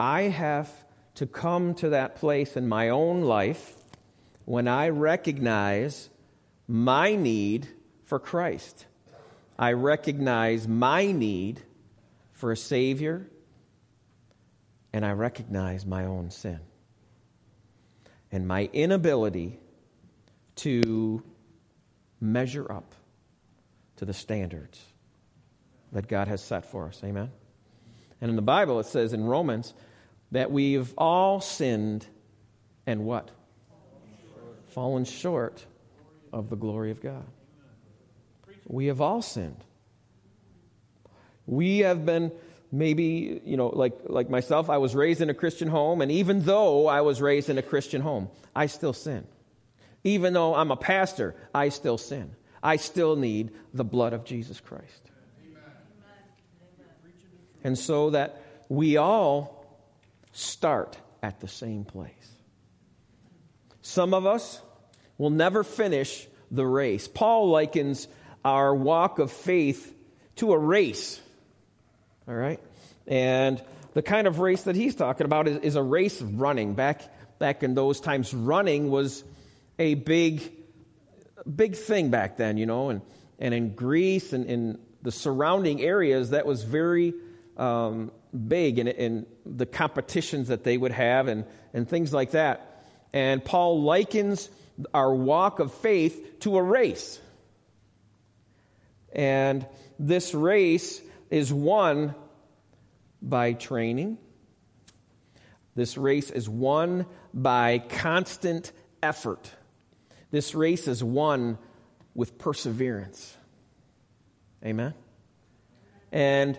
I have to come to that place in my own life when I recognize my need for Christ. I recognize my need for a Savior, and I recognize my own sin and my inability to measure up to the standards that God has set for us. Amen? And in the Bible, it says in Romans that we've all sinned and what? Fallen short of the glory of God. We have all sinned. We have been maybe, you know, like, like myself, I was raised in a Christian home, and even though I was raised in a Christian home, I still sin. Even though I'm a pastor, I still sin. I still need the blood of Jesus Christ. Amen. And so that we all start at the same place. Some of us will never finish the race. Paul likens our walk of faith to a race. All right? And the kind of race that he's talking about is, is a race of running. Back, back in those times, running was a big, big thing back then, you know. And, and in Greece and in the surrounding areas, that was very um, big in, in the competitions that they would have and, and things like that. And Paul likens our walk of faith to a race. And this race is won by training. This race is won by constant effort. This race is won with perseverance. Amen? And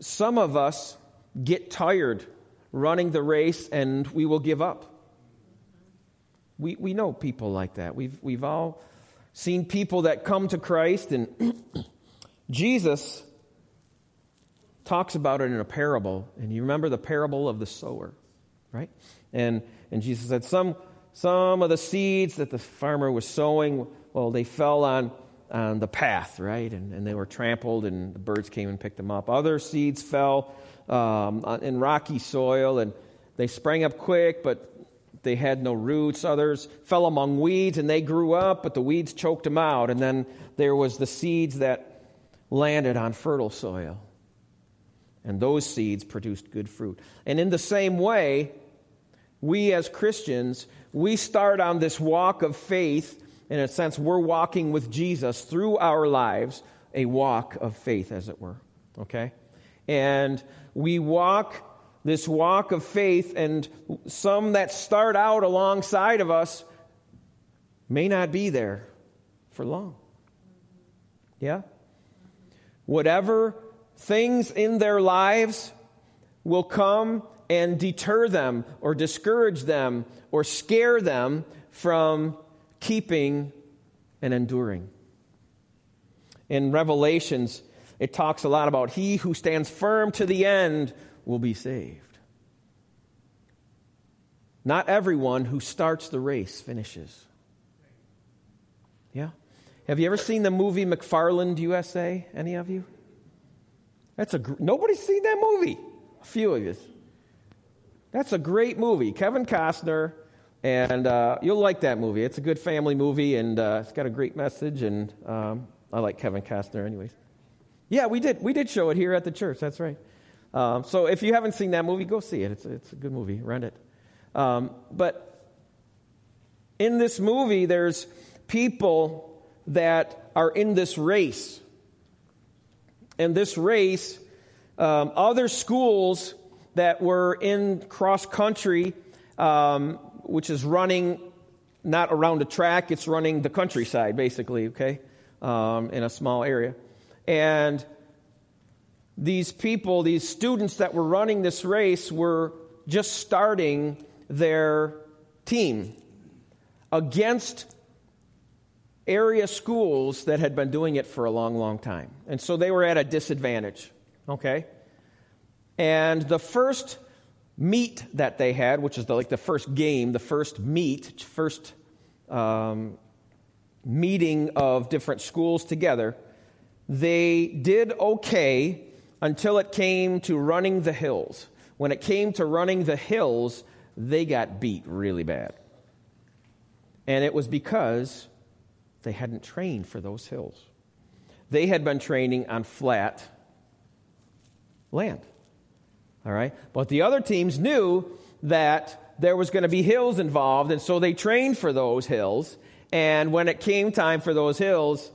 some of us get tired running the race and we will give up. We, we know people like that. We've, we've all seen people that come to Christ, and Jesus talks about it in a parable. And you remember the parable of the sower, right? And, and Jesus said, some, some of the seeds that the farmer was sowing, well, they fell on, on the path, right? And, and they were trampled, and the birds came and picked them up. Other seeds fell um, in rocky soil, and they sprang up quick, but they had no roots. Others fell among weeds and they grew up, but the weeds choked them out. And then there was the seeds that landed on fertile soil. And those seeds produced good fruit. And in the same way, we as Christians, we start on this walk of faith. In a sense, we're walking with Jesus through our lives, a walk of faith, as it were. Okay? And we walk this walk of faith, and some that start out alongside of us may not be there for long. Yeah? Whatever things in their lives will come and deter them or discourage them or scare them from keeping and enduring. In Revelations, it talks a lot about he who stands firm to the end will be saved. Not everyone who starts the race finishes. Yeah? Have you ever seen the movie McFarland USA? Any of you? That's a nobody's seen that movie. A few of you. That's a great movie. Kevin Costner, and uh, you'll like that movie. It's a good family movie, and uh, it's got a great message. And um, I like Kevin Costner, anyways. Yeah, we did. We did show it here at the church. That's right. Um, so if you haven't seen that movie, go see it. It's, it's a good movie. Rent it. Um, but in this movie, there's people that are in this race. And this race, um, other schools that were in cross country, um, which is running not around a track, it's running the countryside, basically, okay, um, in a small area. And these people, these students that were running this race, were just starting their team against area schools that had been doing it for a long, long time. And so they were at a disadvantage, okay? And the first meet that they had, which is the, like the first game, the first meet, first um, meeting of different schools together, they did okay until it came to running the hills, when it came to running the hills, they got beat really bad. And it was because they hadn't trained for those hills. They had been training on flat land. All right? But the other teams knew that there was going to be hills involved, and so they trained for those hills. And when it came time for those hills,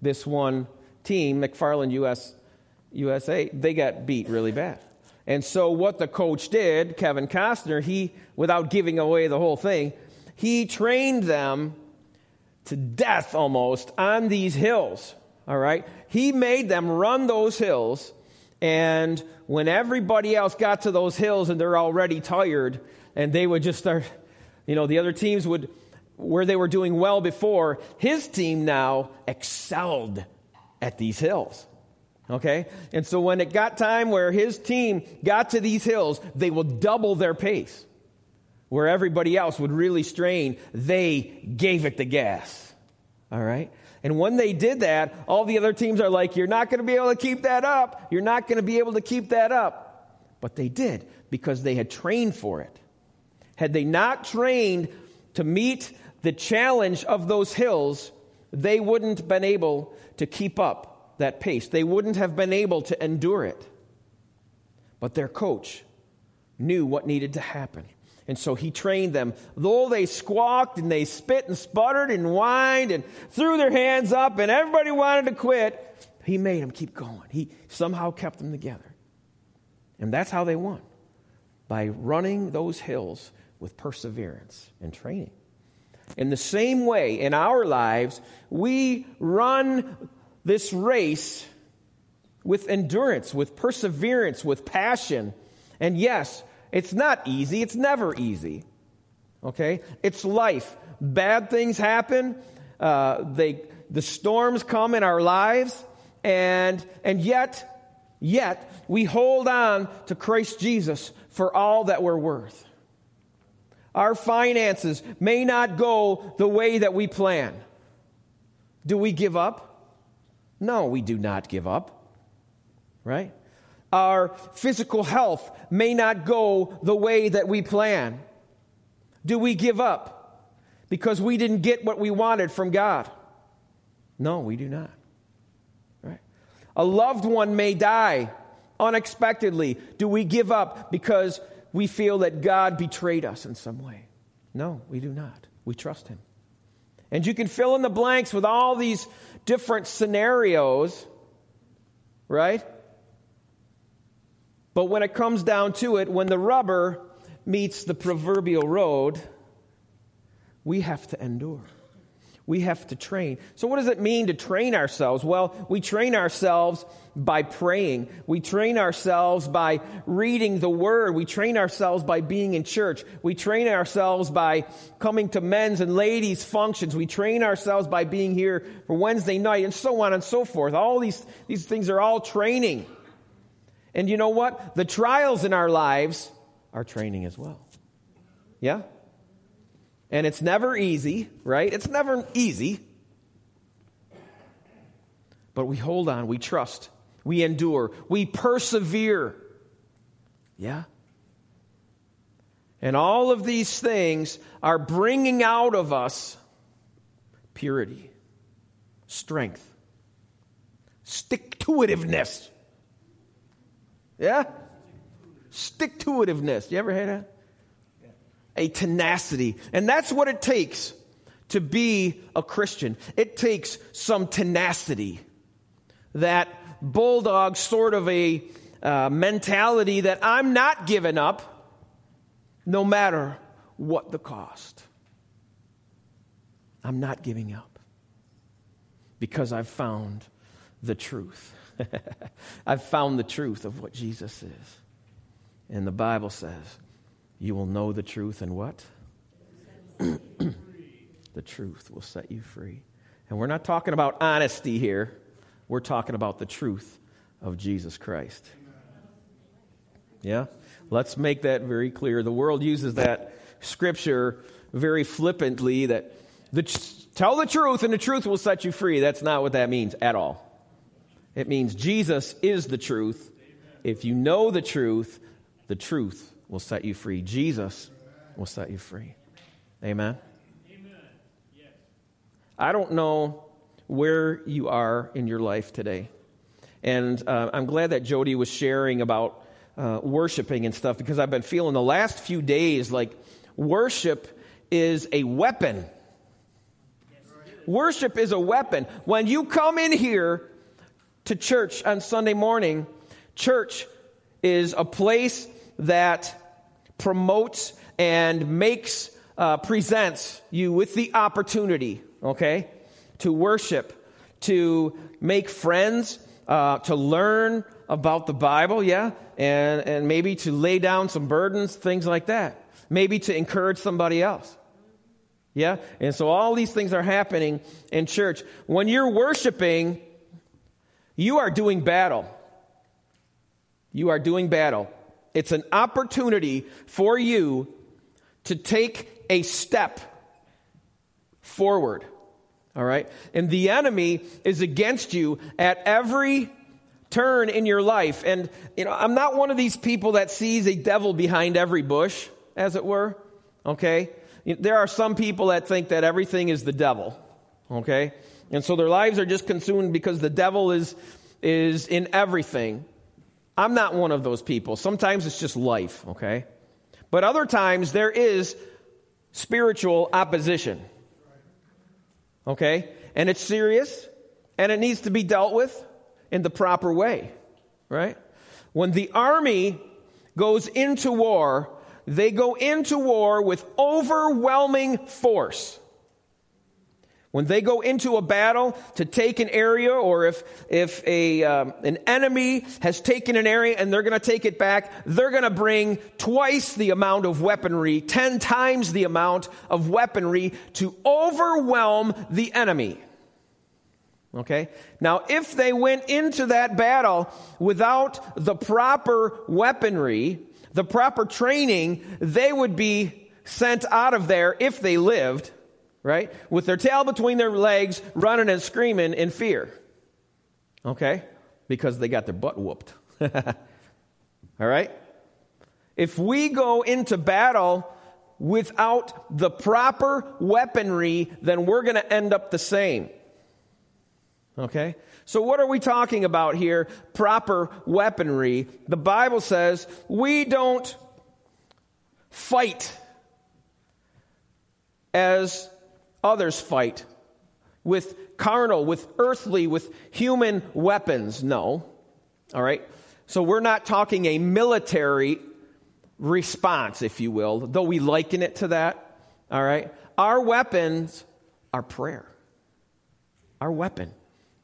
this one team, McFarland US, USA, they got beat really bad. And so what the coach did, Kevin Costner, he, without giving away the whole thing, he trained them to death almost on these hills. All right? He made them run those hills, and when everybody else got to those hills and they're already tired, and they would just start, you know, the other teams would, where they were doing well before, his team now excelled at these hills. Okay? And so when it got time where his team got to these hills, they will double their pace. Where everybody else would really strain, they gave it the gas. All right? And when they did that, all the other teams are like, You're not going to be able to keep that up. You're not going to be able to keep that up. But they did because they had trained for it. Had they not trained to meet the challenge of those hills, they wouldn't have been able to keep up that pace. They wouldn't have been able to endure it. But their coach knew what needed to happen. And so he trained them. Though they squawked and they spit and sputtered and whined and threw their hands up and everybody wanted to quit, he made them keep going. He somehow kept them together. And that's how they won by running those hills with perseverance and training. In the same way, in our lives, we run this race with endurance, with perseverance, with passion. And yes, it's not easy. It's never easy. Okay? It's life. Bad things happen. Uh, they, the storms come in our lives. And, and yet, yet, we hold on to Christ Jesus for all that we're worth. Our finances may not go the way that we plan. Do we give up? No, we do not give up. Right? Our physical health may not go the way that we plan. Do we give up because we didn't get what we wanted from God? No, we do not. Right? A loved one may die unexpectedly. Do we give up because we feel that God betrayed us in some way? No, we do not. We trust Him. And you can fill in the blanks with all these different scenarios, right? But when it comes down to it, when the rubber meets the proverbial road, we have to endure. We have to train. So, what does it mean to train ourselves? Well, we train ourselves by praying. We train ourselves by reading the Word. We train ourselves by being in church. We train ourselves by coming to men's and ladies' functions. We train ourselves by being here for Wednesday night and so on and so forth. All these, these things are all training. And you know what? The trials in our lives are training as well. Yeah? And it's never easy, right? It's never easy. But we hold on, we trust, we endure, we persevere. Yeah? And all of these things are bringing out of us purity, strength, stick to itiveness. Yeah? Stick to itiveness. You ever hear that? A tenacity. And that's what it takes to be a Christian. It takes some tenacity. That bulldog sort of a uh, mentality that I'm not giving up no matter what the cost. I'm not giving up because I've found the truth. I've found the truth of what Jesus is. And the Bible says, you will know the truth and what? the truth will set you free. And we're not talking about honesty here. We're talking about the truth of Jesus Christ. Yeah? Let's make that very clear. The world uses that scripture very flippantly that the, tell the truth and the truth will set you free. That's not what that means at all. It means Jesus is the truth. If you know the truth, The truth will set you free. Jesus will set you free. Amen. Amen. Yes. I don't know where you are in your life today. And uh, I'm glad that Jody was sharing about uh, worshiping and stuff because I've been feeling the last few days like worship is a weapon. Worship is a weapon. When you come in here to church on Sunday morning, church is a place that promotes and makes, uh, presents you with the opportunity, okay, to worship, to make friends, uh, to learn about the Bible, yeah, and, and maybe to lay down some burdens, things like that. Maybe to encourage somebody else. Yeah? And so all these things are happening in church. When you're worshiping, you are doing battle. You are doing battle. It's an opportunity for you to take a step forward. All right? And the enemy is against you at every turn in your life. And, you know, I'm not one of these people that sees a devil behind every bush, as it were. Okay? There are some people that think that everything is the devil, okay? And so their lives are just consumed because the devil is, is in everything. I'm not one of those people. Sometimes it's just life, okay? But other times there is spiritual opposition, okay? And it's serious and it needs to be dealt with in the proper way, right? When the army goes into war, they go into war with overwhelming force. When they go into a battle to take an area, or if, if a, um, an enemy has taken an area and they're going to take it back, they're going to bring twice the amount of weaponry, ten times the amount of weaponry to overwhelm the enemy. Okay? Now, if they went into that battle without the proper weaponry, the proper training, they would be sent out of there if they lived, right? With their tail between their legs, running and screaming in fear. Okay? Because they got their butt whooped. All right? If we go into battle without the proper weaponry, then we're going to end up the same. Okay? So, what are we talking about here? Proper weaponry. The Bible says we don't fight as others fight with carnal, with earthly, with human weapons. No. All right? So, we're not talking a military response, if you will, though we liken it to that. All right? Our weapons are prayer. Our weapon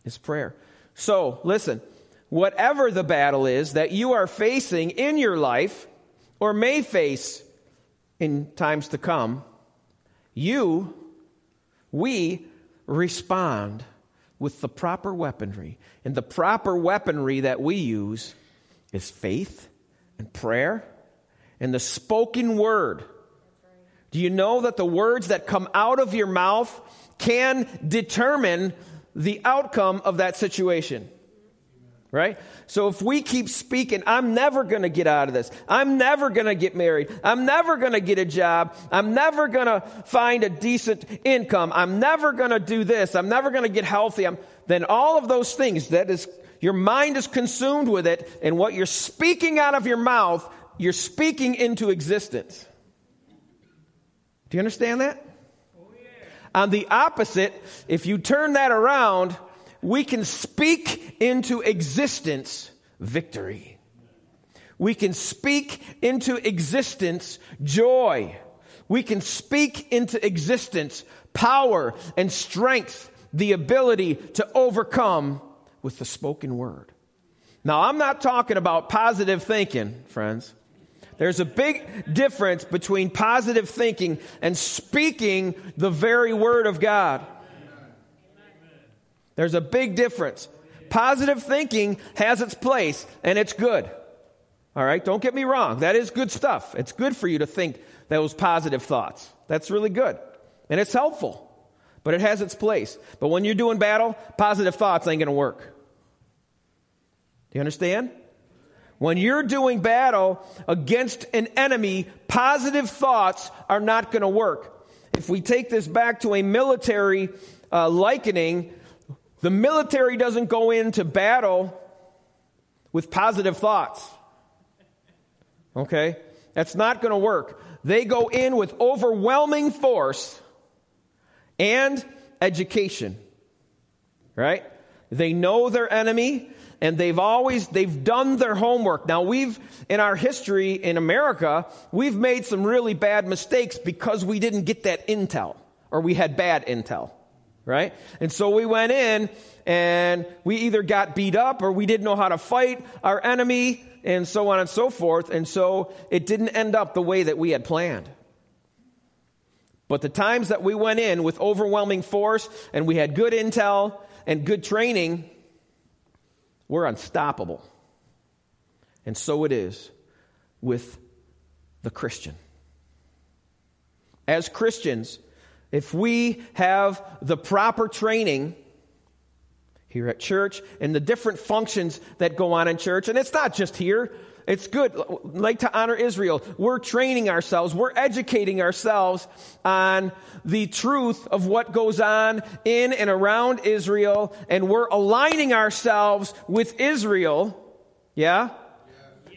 is prayer. So, listen, whatever the battle is that you are facing in your life or may face in times to come, you, we respond with the proper weaponry. And the proper weaponry that we use is faith and prayer and the spoken word. Do you know that the words that come out of your mouth can determine the outcome of that situation. Right? So if we keep speaking, I'm never going to get out of this. I'm never going to get married. I'm never going to get a job. I'm never going to find a decent income. I'm never going to do this. I'm never going to get healthy. I'm, then all of those things that is, your mind is consumed with it and what you're speaking out of your mouth, you're speaking into existence. Do you understand that? Oh, On the opposite, if you turn that around, we can speak into existence victory. We can speak into existence joy. We can speak into existence power and strength, the ability to overcome with the spoken word. Now, I'm not talking about positive thinking, friends. There's a big difference between positive thinking and speaking the very word of God. There's a big difference. Positive thinking has its place and it's good. All right, don't get me wrong. That is good stuff. It's good for you to think those positive thoughts. That's really good. And it's helpful. But it has its place. But when you're doing battle, positive thoughts ain't going to work. Do you understand? When you're doing battle against an enemy, positive thoughts are not going to work. If we take this back to a military uh, likening, the military doesn't go into battle with positive thoughts. Okay? That's not going to work. They go in with overwhelming force and education. Right? They know their enemy and they've always they've done their homework. Now we've in our history in America, we've made some really bad mistakes because we didn't get that intel or we had bad intel, right? And so we went in and we either got beat up or we didn't know how to fight our enemy and so on and so forth. And so it didn't end up the way that we had planned. But the times that we went in with overwhelming force and we had good intel and good training, we're unstoppable. And so it is with the Christian. As Christians, if we have the proper training here at church and the different functions that go on in church, and it's not just here, it's good. Like to honor Israel, we're training ourselves, we're educating ourselves on the truth of what goes on in and around Israel, and we're aligning ourselves with Israel. Yeah?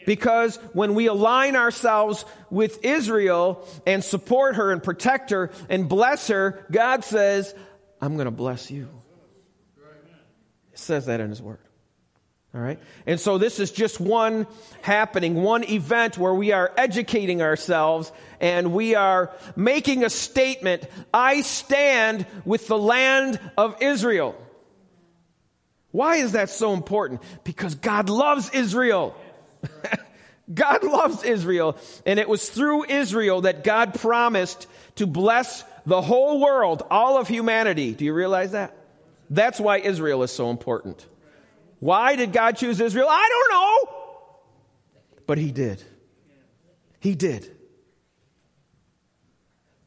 Because when we align ourselves with Israel and support her and protect her and bless her, God says, I'm going to bless you. It says that in His Word. All right? And so this is just one happening, one event where we are educating ourselves and we are making a statement I stand with the land of Israel. Why is that so important? Because God loves Israel. God loves Israel. And it was through Israel that God promised to bless the whole world, all of humanity. Do you realize that? That's why Israel is so important. Why did God choose Israel? I don't know. But He did. He did.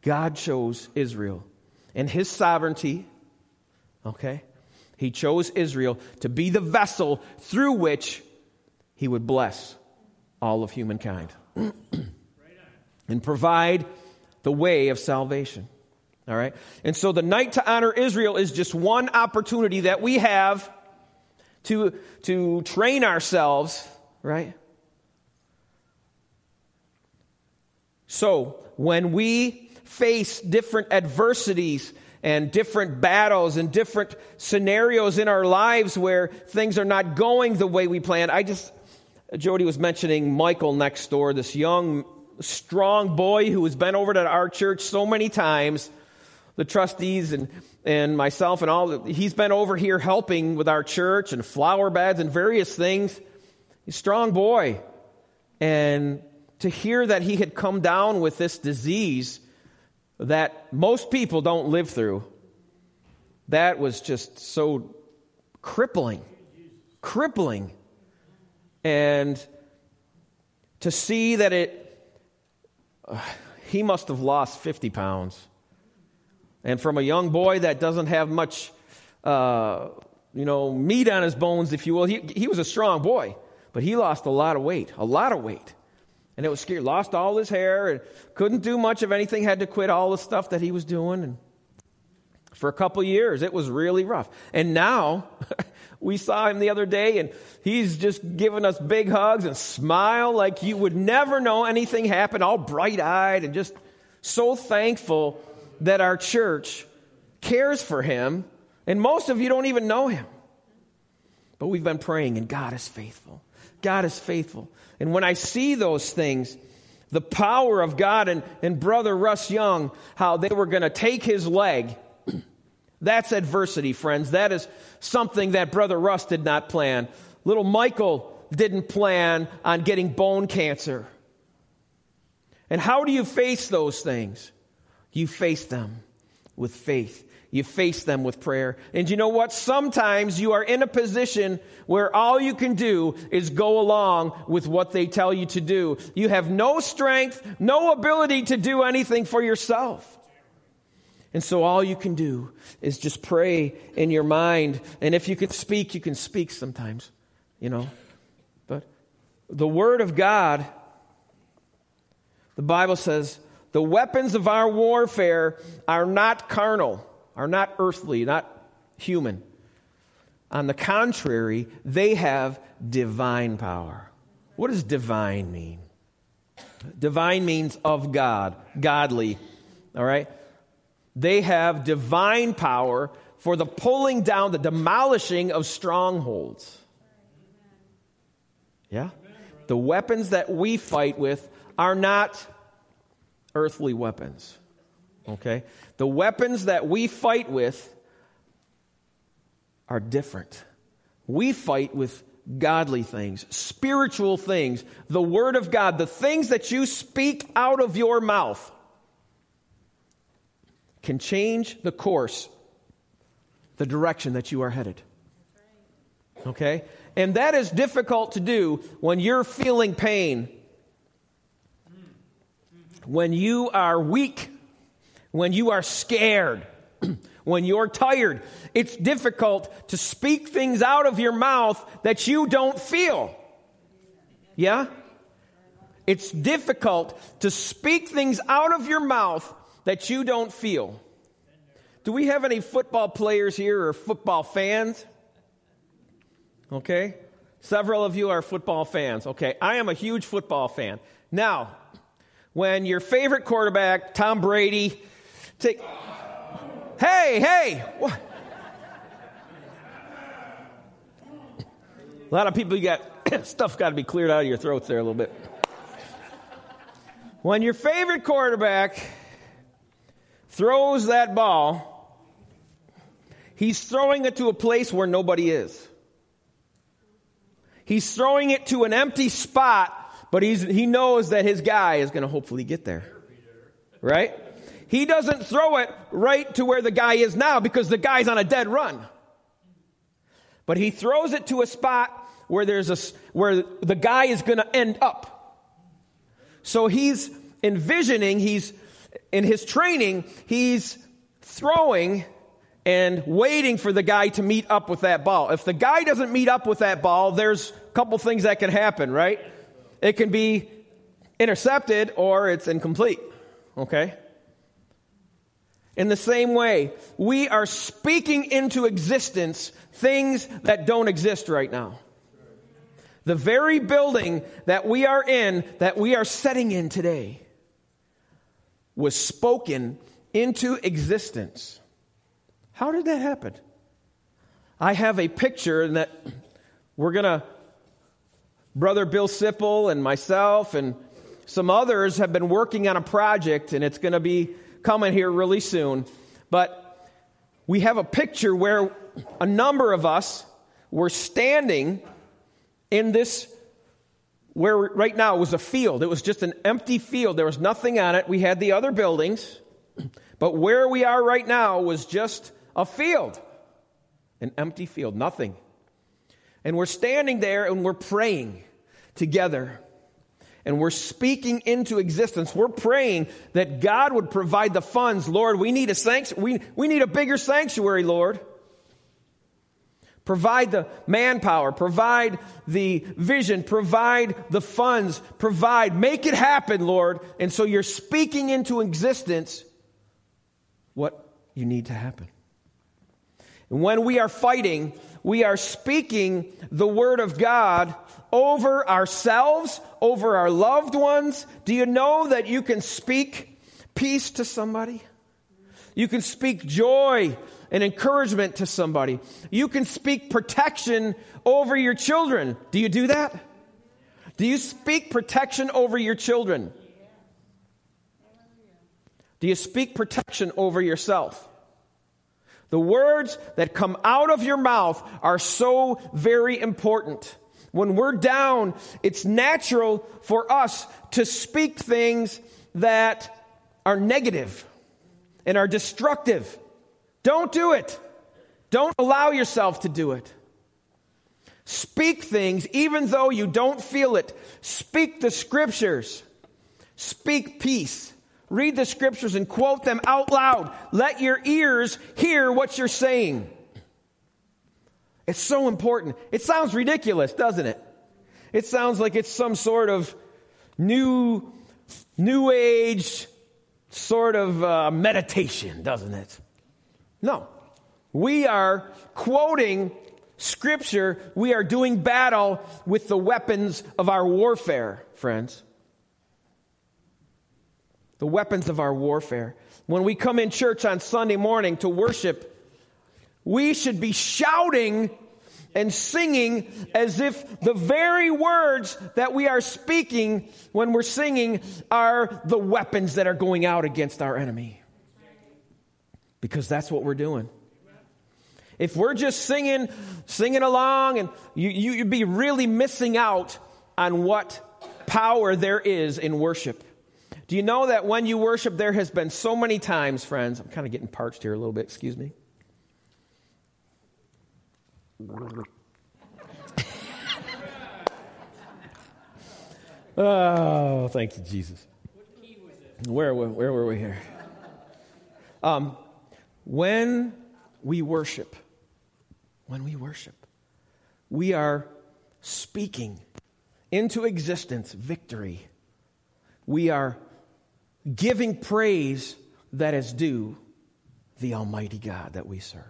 God chose Israel. And His sovereignty, okay, He chose Israel to be the vessel through which He would bless all of humankind and provide the way of salvation. All right? And so the night to honor Israel is just one opportunity that we have to, to train ourselves, right? So, when we face different adversities and different battles and different scenarios in our lives where things are not going the way we planned, I just, Jody was mentioning Michael next door, this young, strong boy who has been over to our church so many times the trustees and, and myself and all, he's been over here helping with our church and flower beds and various things. He's a strong boy. And to hear that he had come down with this disease that most people don't live through, that was just so crippling. Crippling. And to see that it, uh, he must have lost 50 pounds. And from a young boy that doesn't have much, uh, you know, meat on his bones, if you will, he, he was a strong boy, but he lost a lot of weight, a lot of weight. And it was scary. Lost all his hair and couldn't do much of anything, had to quit all the stuff that he was doing. And for a couple years, it was really rough. And now, we saw him the other day and he's just giving us big hugs and smile like you would never know anything happened, all bright eyed and just so thankful that our church cares for him, and most of you don't even know him. But we've been praying, and God is faithful. God is faithful. And when I see those things, the power of God and, and Brother Russ Young, how they were going to take his leg, that's adversity, friends. That is something that Brother Russ did not plan. Little Michael didn't plan on getting bone cancer. And how do you face those things? You face them with faith. You face them with prayer. And you know what? Sometimes you are in a position where all you can do is go along with what they tell you to do. You have no strength, no ability to do anything for yourself. And so all you can do is just pray in your mind. And if you can speak, you can speak sometimes, you know. But The Word of God, the Bible says, the weapons of our warfare are not carnal, are not earthly, not human. On the contrary, they have divine power. What does divine mean? Divine means of God, godly. All right? They have divine power for the pulling down, the demolishing of strongholds. Yeah? The weapons that we fight with are not earthly weapons. Okay? The weapons that we fight with are different. We fight with godly things, spiritual things, the Word of God, the things that you speak out of your mouth can change the course, the direction that you are headed. Okay? And that is difficult to do when you're feeling pain, when you are weak, when you are scared, when you're tired. It's difficult to speak things out of your mouth that you don't feel. Yeah? It's difficult to speak things out of your mouth that you don't feel. Do we have any football players here or football fans? Okay. Several of you are football fans. Okay. I am a huge football fan. Now, when your favorite quarterback, Tom Brady, take. Hey, hey! What? A lot of people, you got stuff got to be cleared out of your throats there a little bit. When your favorite quarterback throws that ball, he's throwing it to a place where nobody is. He's throwing it to an empty spot, but he's, he knows that his guy is going to hopefully get there. Right? He doesn't throw it right to where the guy is now because the guy's on a dead run. But he throws it to a spot where there's a, where the guy is going to end up. So he's envisioning, he's, in his training, he's throwing and waiting for the guy to meet up with that ball. If the guy doesn't meet up with that ball, there's a couple things that can happen, right? It can be intercepted or it's incomplete. Okay? In the same way, we are speaking into existence things that don't exist right now. The very building that we are in, that we are setting in today, was spoken into existence. How did that happen? I have a picture that we're going to, Brother Bill Sipple and myself and some others have been working on a project, and it's going to be coming here really soon. But we have a picture where a number of us were standing in this where right now was a field. It was just an empty field. There was nothing on it. We had the other buildings. But where we are right now was just a field. An empty field, nothing. And we're standing there and we're praying together and we're speaking into existence. We're praying that God would provide the funds. Lord, we need a sanctuary. We, we need a bigger sanctuary, Lord. Provide the manpower, provide the vision, provide the funds, provide, make it happen, Lord. And so you're speaking into existence what you need to happen. And when we are fighting, we are speaking the word of God over ourselves, over our loved ones. Do you know that you can speak peace to somebody? You can speak joy and encouragement to somebody. You can speak protection over your children. Do you do that? Do you speak protection over your children? Do you speak protection over yourself? The words that come out of your mouth are so very important. When we're down, it's natural for us to speak things that are negative and are destructive. Don't do it. Don't allow yourself to do it. Speak things even though you don't feel it. Speak the scriptures. Speak peace. Read the scriptures and quote them out loud. Let your ears hear what you're saying. It's so important. It sounds ridiculous, doesn't it? It sounds like it's some sort of new, new age sort of uh, meditation, doesn't it? No. We are quoting scripture. We are doing battle with the weapons of our warfare, friends. The weapons of our warfare. When we come in church on Sunday morning to worship, we should be shouting and singing as if the very words that we are speaking when we're singing are the weapons that are going out against our enemy. Because that's what we're doing. If we're just singing, singing along, and you, you'd be really missing out on what power there is in worship. Do you know that when you worship, there has been so many times, friends, I'm kind of getting parched here a little bit, excuse me. oh, thank you, Jesus. Where, where, where were we here? Um, when we worship, when we worship, we are speaking into existence victory. We are giving praise that is due the Almighty God that we serve.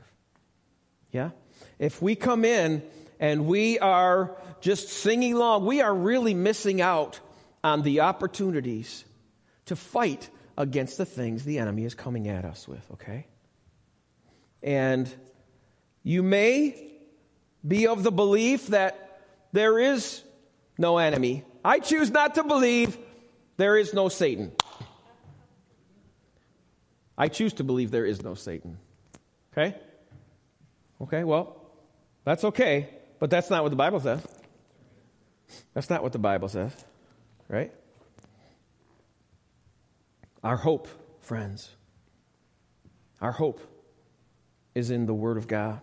Yeah? If we come in and we are just singing along, we are really missing out on the opportunities to fight against the things the enemy is coming at us with, okay? And you may be of the belief that there is no enemy. I choose not to believe there is no Satan. I choose to believe there is no Satan. Okay? Okay, well, that's okay, but that's not what the Bible says. That's not what the Bible says, right? Our hope, friends, our hope is in the Word of God.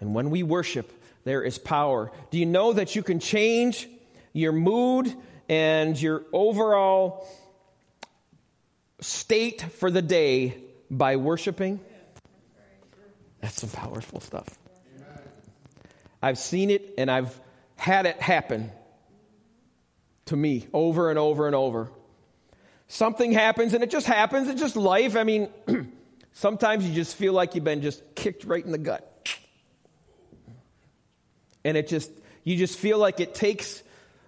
And when we worship, there is power. Do you know that you can change your mood and your overall state for the day by worshiping? That's some powerful stuff. I've seen it and I've had it happen to me over and over and over. Something happens and it just happens. It's just life. I mean, sometimes you just feel like you've been just kicked right in the gut. And it just, you just feel like it takes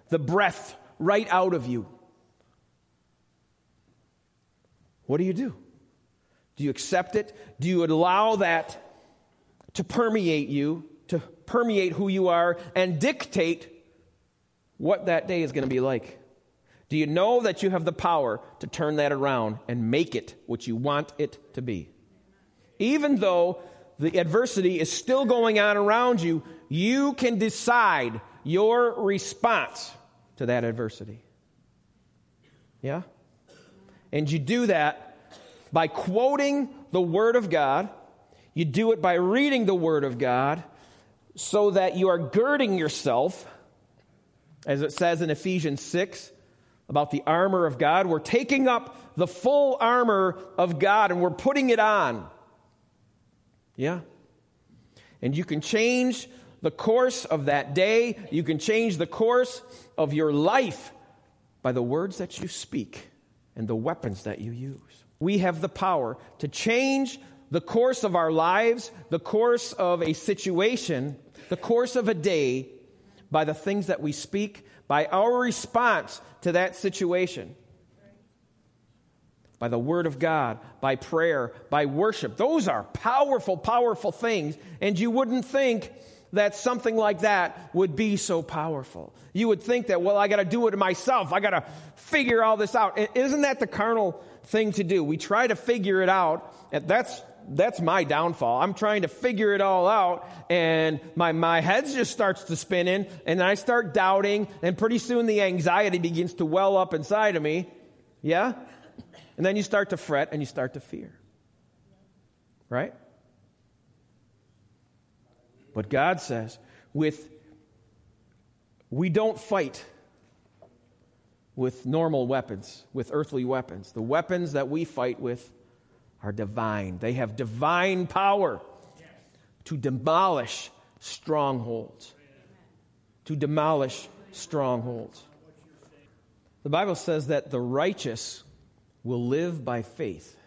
the breath right out of you. What do you do? Do you accept it? Do you allow that to permeate you, to permeate who you are, and dictate what that day is going to be like? Do you know that you have the power to turn that around and make it what you want it to be? Even though the adversity is still going on around you, you can decide your response to that adversity. Yeah? And you do that by quoting the Word of God you do it by reading the Word of God so that you are girding yourself, as it says in Ephesians 6 about the armor of God. We're taking up the full armor of God and we're putting it on. Yeah? And you can change the course of that day, you can change the course of your life by the words that you speak and the weapons that you use. We have the power to change the course of our lives, the course of a situation, the course of a day by the things that we speak, by our response to that situation. By the Word of God, by prayer, by worship. Those are powerful, powerful things. And you wouldn't think that something like that would be so powerful. You would think that, well, I got to do it myself. I got to figure all this out. Isn't that the carnal thing to do? We try to figure it out. That's that's my downfall. I'm trying to figure it all out, and my, my head just starts to spin in, and I start doubting, and pretty soon the anxiety begins to well up inside of me. Yeah? And then you start to fret and you start to fear. Right? But God says, with we don't fight with normal weapons, with earthly weapons. The weapons that we fight with are divine. They have divine power to demolish strongholds. to demolish strongholds. The Bible says that the righteous will live by faith.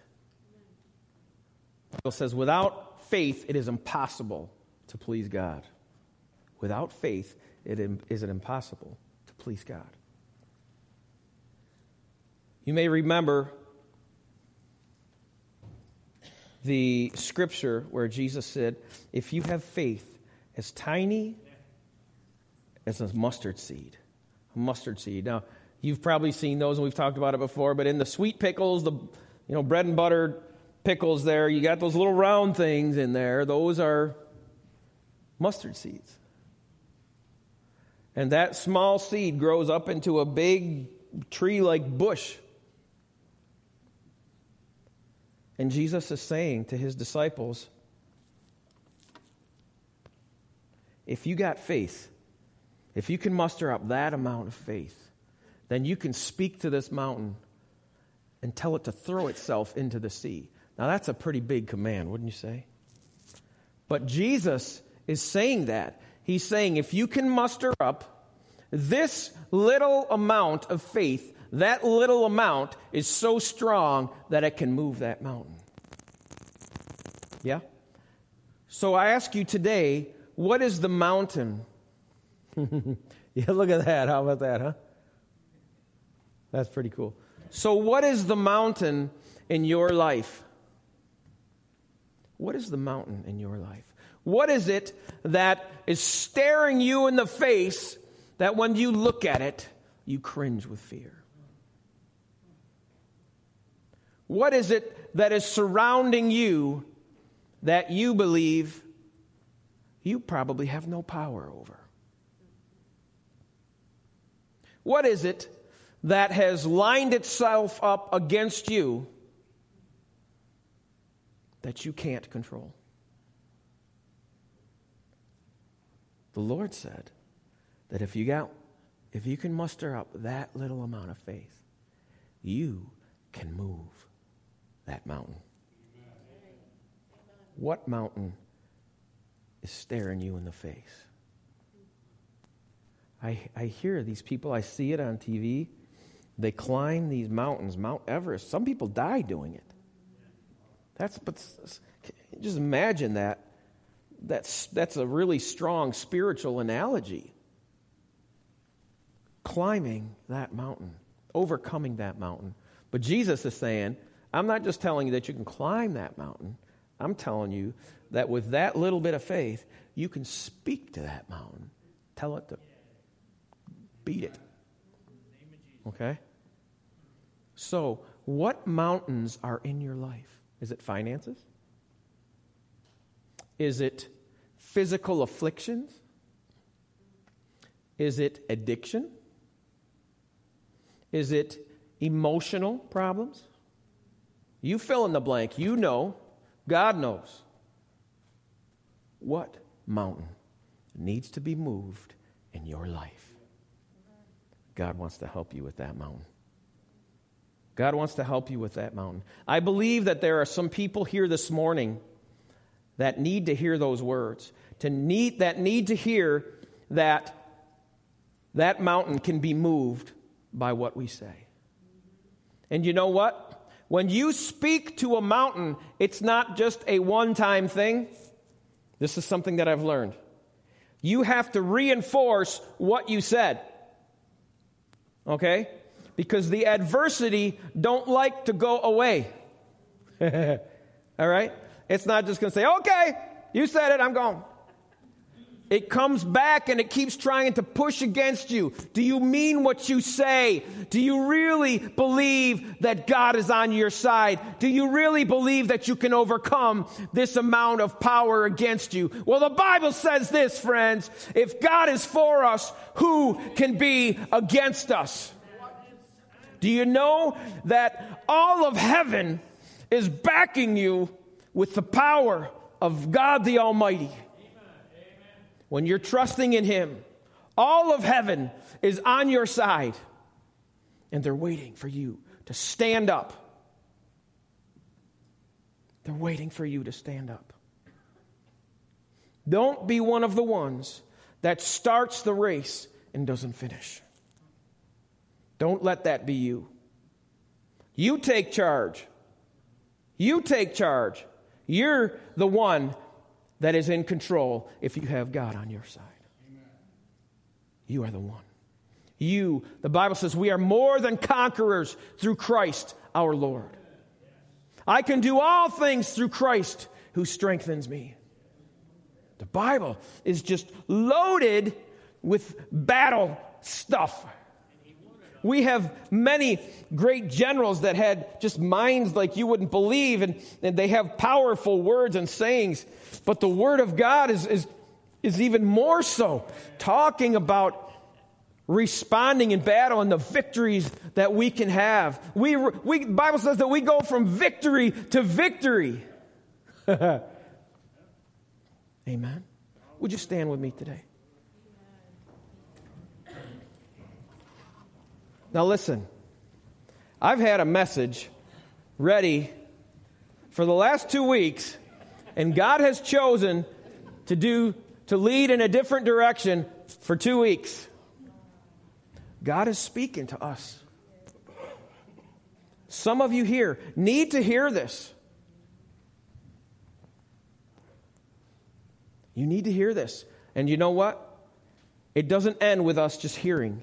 The Bible says, without faith, it is impossible to please God. Without faith, it is it impossible to please God. You may remember the scripture where Jesus said, If you have faith as tiny as a mustard seed, a mustard seed. Now, you've probably seen those, and we've talked about it before, but in the sweet pickles, the you know bread and butter pickles there, you got those little round things in there. Those are mustard seeds. And that small seed grows up into a big tree like bush And Jesus is saying to his disciples, if you got faith, if you can muster up that amount of faith, then you can speak to this mountain and tell it to throw itself into the sea. Now, that's a pretty big command, wouldn't you say? But Jesus is saying that. He's saying if you can muster up this little amount of faith, that little amount is so strong that it can move that mountain. Yeah? So I ask you today, what is the mountain? yeah, look at that. How about that, huh? That's pretty cool. So, what is the mountain in your life? What is the mountain in your life? What is it that is staring you in the face that when you look at it, you cringe with fear? What is it that is surrounding you that you believe you probably have no power over? What is it that has lined itself up against you that you can't control? The Lord said that if you got if you can muster up that little amount of faith, you can move that mountain. What mountain is staring you in the face? I, I hear these people, I see it on TV. They climb these mountains, Mount Everest. Some people die doing it. That's, but just imagine that. That's, that's a really strong spiritual analogy. Climbing that mountain, overcoming that mountain. But Jesus is saying, I'm not just telling you that you can climb that mountain. I'm telling you that with that little bit of faith, you can speak to that mountain. Tell it to beat it. Okay? So, what mountains are in your life? Is it finances? Is it physical afflictions? Is it addiction? Is it emotional problems? You fill in the blank. You know. God knows. What mountain needs to be moved in your life? God wants to help you with that mountain. God wants to help you with that mountain. I believe that there are some people here this morning that need to hear those words, to need, that need to hear that that mountain can be moved by what we say. And you know what? When you speak to a mountain, it's not just a one time thing. This is something that I've learned. You have to reinforce what you said. Okay? Because the adversity don't like to go away. All right? It's not just going to say, okay, you said it, I'm gone. It comes back and it keeps trying to push against you. Do you mean what you say? Do you really believe that God is on your side? Do you really believe that you can overcome this amount of power against you? Well, the Bible says this, friends. If God is for us, who can be against us? Do you know that all of heaven is backing you with the power of God the Almighty? when you're trusting in Him, all of heaven is on your side, and they're waiting for you to stand up. They're waiting for you to stand up. Don't be one of the ones that starts the race and doesn't finish. Don't let that be you. You take charge. You take charge. You're the one that is in control if you have God on your side. Amen. You are the one. You, the Bible says, we are more than conquerors through Christ our Lord. I can do all things through Christ who strengthens me. The Bible is just loaded with battle stuff. We have many great generals that had just minds like you wouldn't believe, and, and they have powerful words and sayings. But the Word of God is, is, is even more so, talking about responding in battle and the victories that we can have. We, we, Bible says that we go from victory to victory. Amen. Would you stand with me today? Now, listen, I've had a message ready for the last two weeks, and God has chosen to do to lead in a different direction for two weeks. God is speaking to us. Some of you here need to hear this. You need to hear this. And you know what? It doesn't end with us just hearing.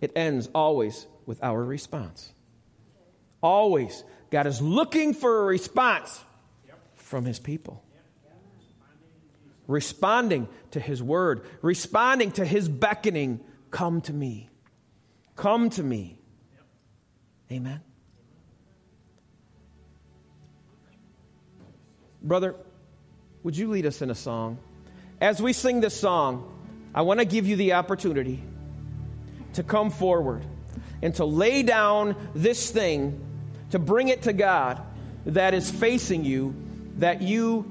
It ends always with our response. Always. God is looking for a response from his people. Responding to his word, responding to his beckoning, come to me. Come to me. Amen. Brother, would you lead us in a song? As we sing this song, I want to give you the opportunity to come forward and to lay down this thing, to bring it to God that is facing you, that you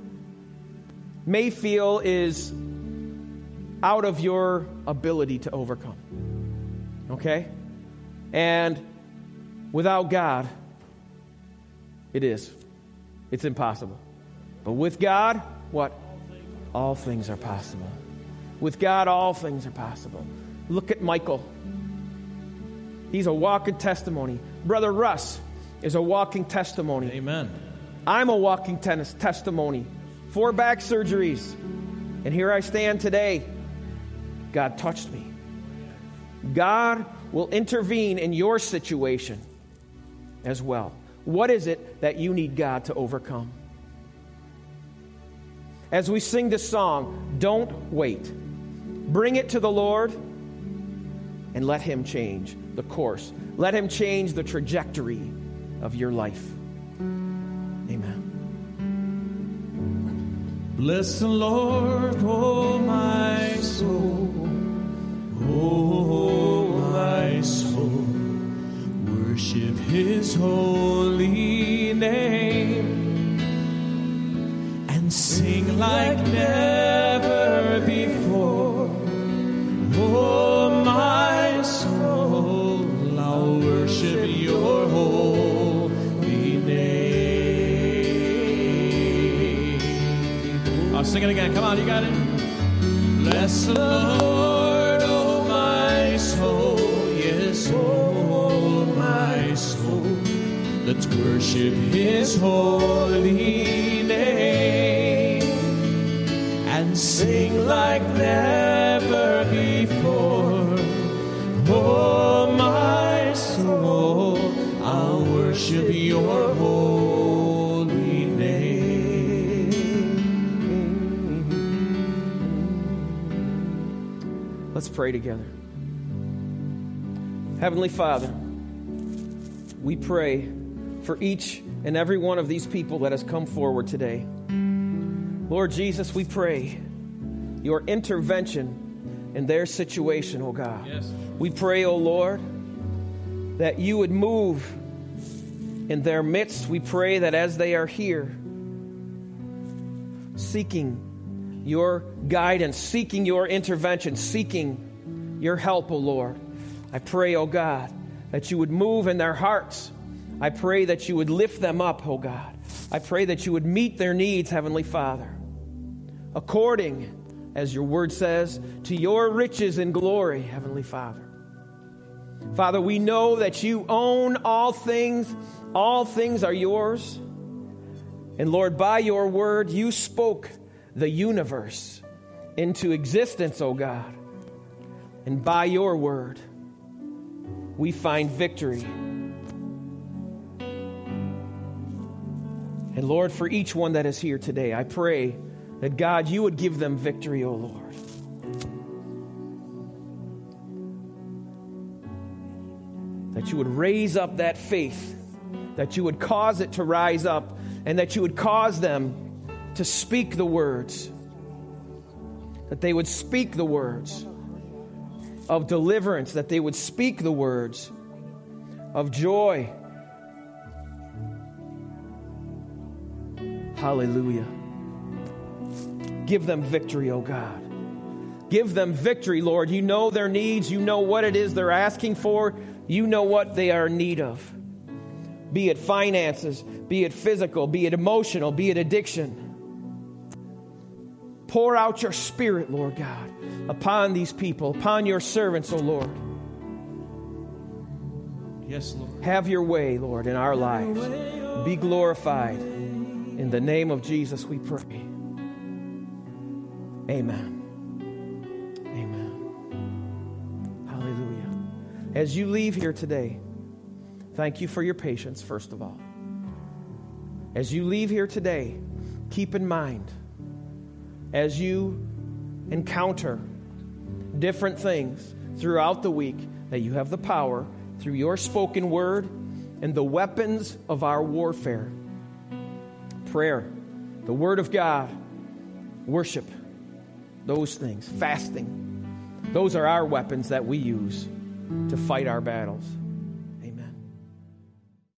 may feel is out of your ability to overcome. Okay? And without God, it is. It's impossible. But with God, what? All things are possible. With God, all things are possible. Look at Michael. He's a walking testimony. Brother Russ is a walking testimony. Amen. I'm a walking tennis testimony. Four back surgeries. And here I stand today. God touched me. God will intervene in your situation as well. What is it that you need God to overcome? As we sing this song, don't wait. Bring it to the Lord and let Him change the course. Let Him change the trajectory of your life. Amen. Bless the Lord, oh my soul. Oh, my soul. Worship His holy name and sing like sing it again. Come on, you got it. Bless the Lord, oh my soul, yes, oh my soul. Let's worship His holy name and sing like never pray together. Heavenly Father, we pray for each and every one of these people that has come forward today. Lord Jesus, we pray your intervention in their situation, oh God. Yes. We pray, oh Lord, that you would move in their midst. We pray that as they are here, seeking your guidance, seeking your intervention, seeking your help, O Lord. I pray, O God, that you would move in their hearts. I pray that you would lift them up, O God. I pray that you would meet their needs, Heavenly Father, according as your word says, to your riches and glory, Heavenly Father. Father, we know that you own all things, all things are yours. And Lord, by your word, you spoke the universe into existence, O God. And by your word, we find victory. And Lord, for each one that is here today, I pray that God, you would give them victory, O oh Lord. That you would raise up that faith, that you would cause it to rise up, and that you would cause them to speak the words, that they would speak the words of deliverance, that they would speak the words of joy. Hallelujah. Give them victory, O oh God. Give them victory, Lord. You know their needs. You know what it is they're asking for. You know what they are in need of. Be it finances, be it physical, be it emotional, be it addiction. Pour out your spirit, Lord God, upon these people, upon your servants, O oh Lord. Yes, Lord. Have your way, Lord, in our lives. Be glorified. In the name of Jesus, we pray. Amen. Amen. Hallelujah. As you leave here today, thank you for your patience, first of all. As you leave here today, keep in mind, as you encounter different things throughout the week, that you have the power through your spoken word and the weapons of our warfare prayer, the Word of God, worship, those things, fasting. Those are our weapons that we use to fight our battles.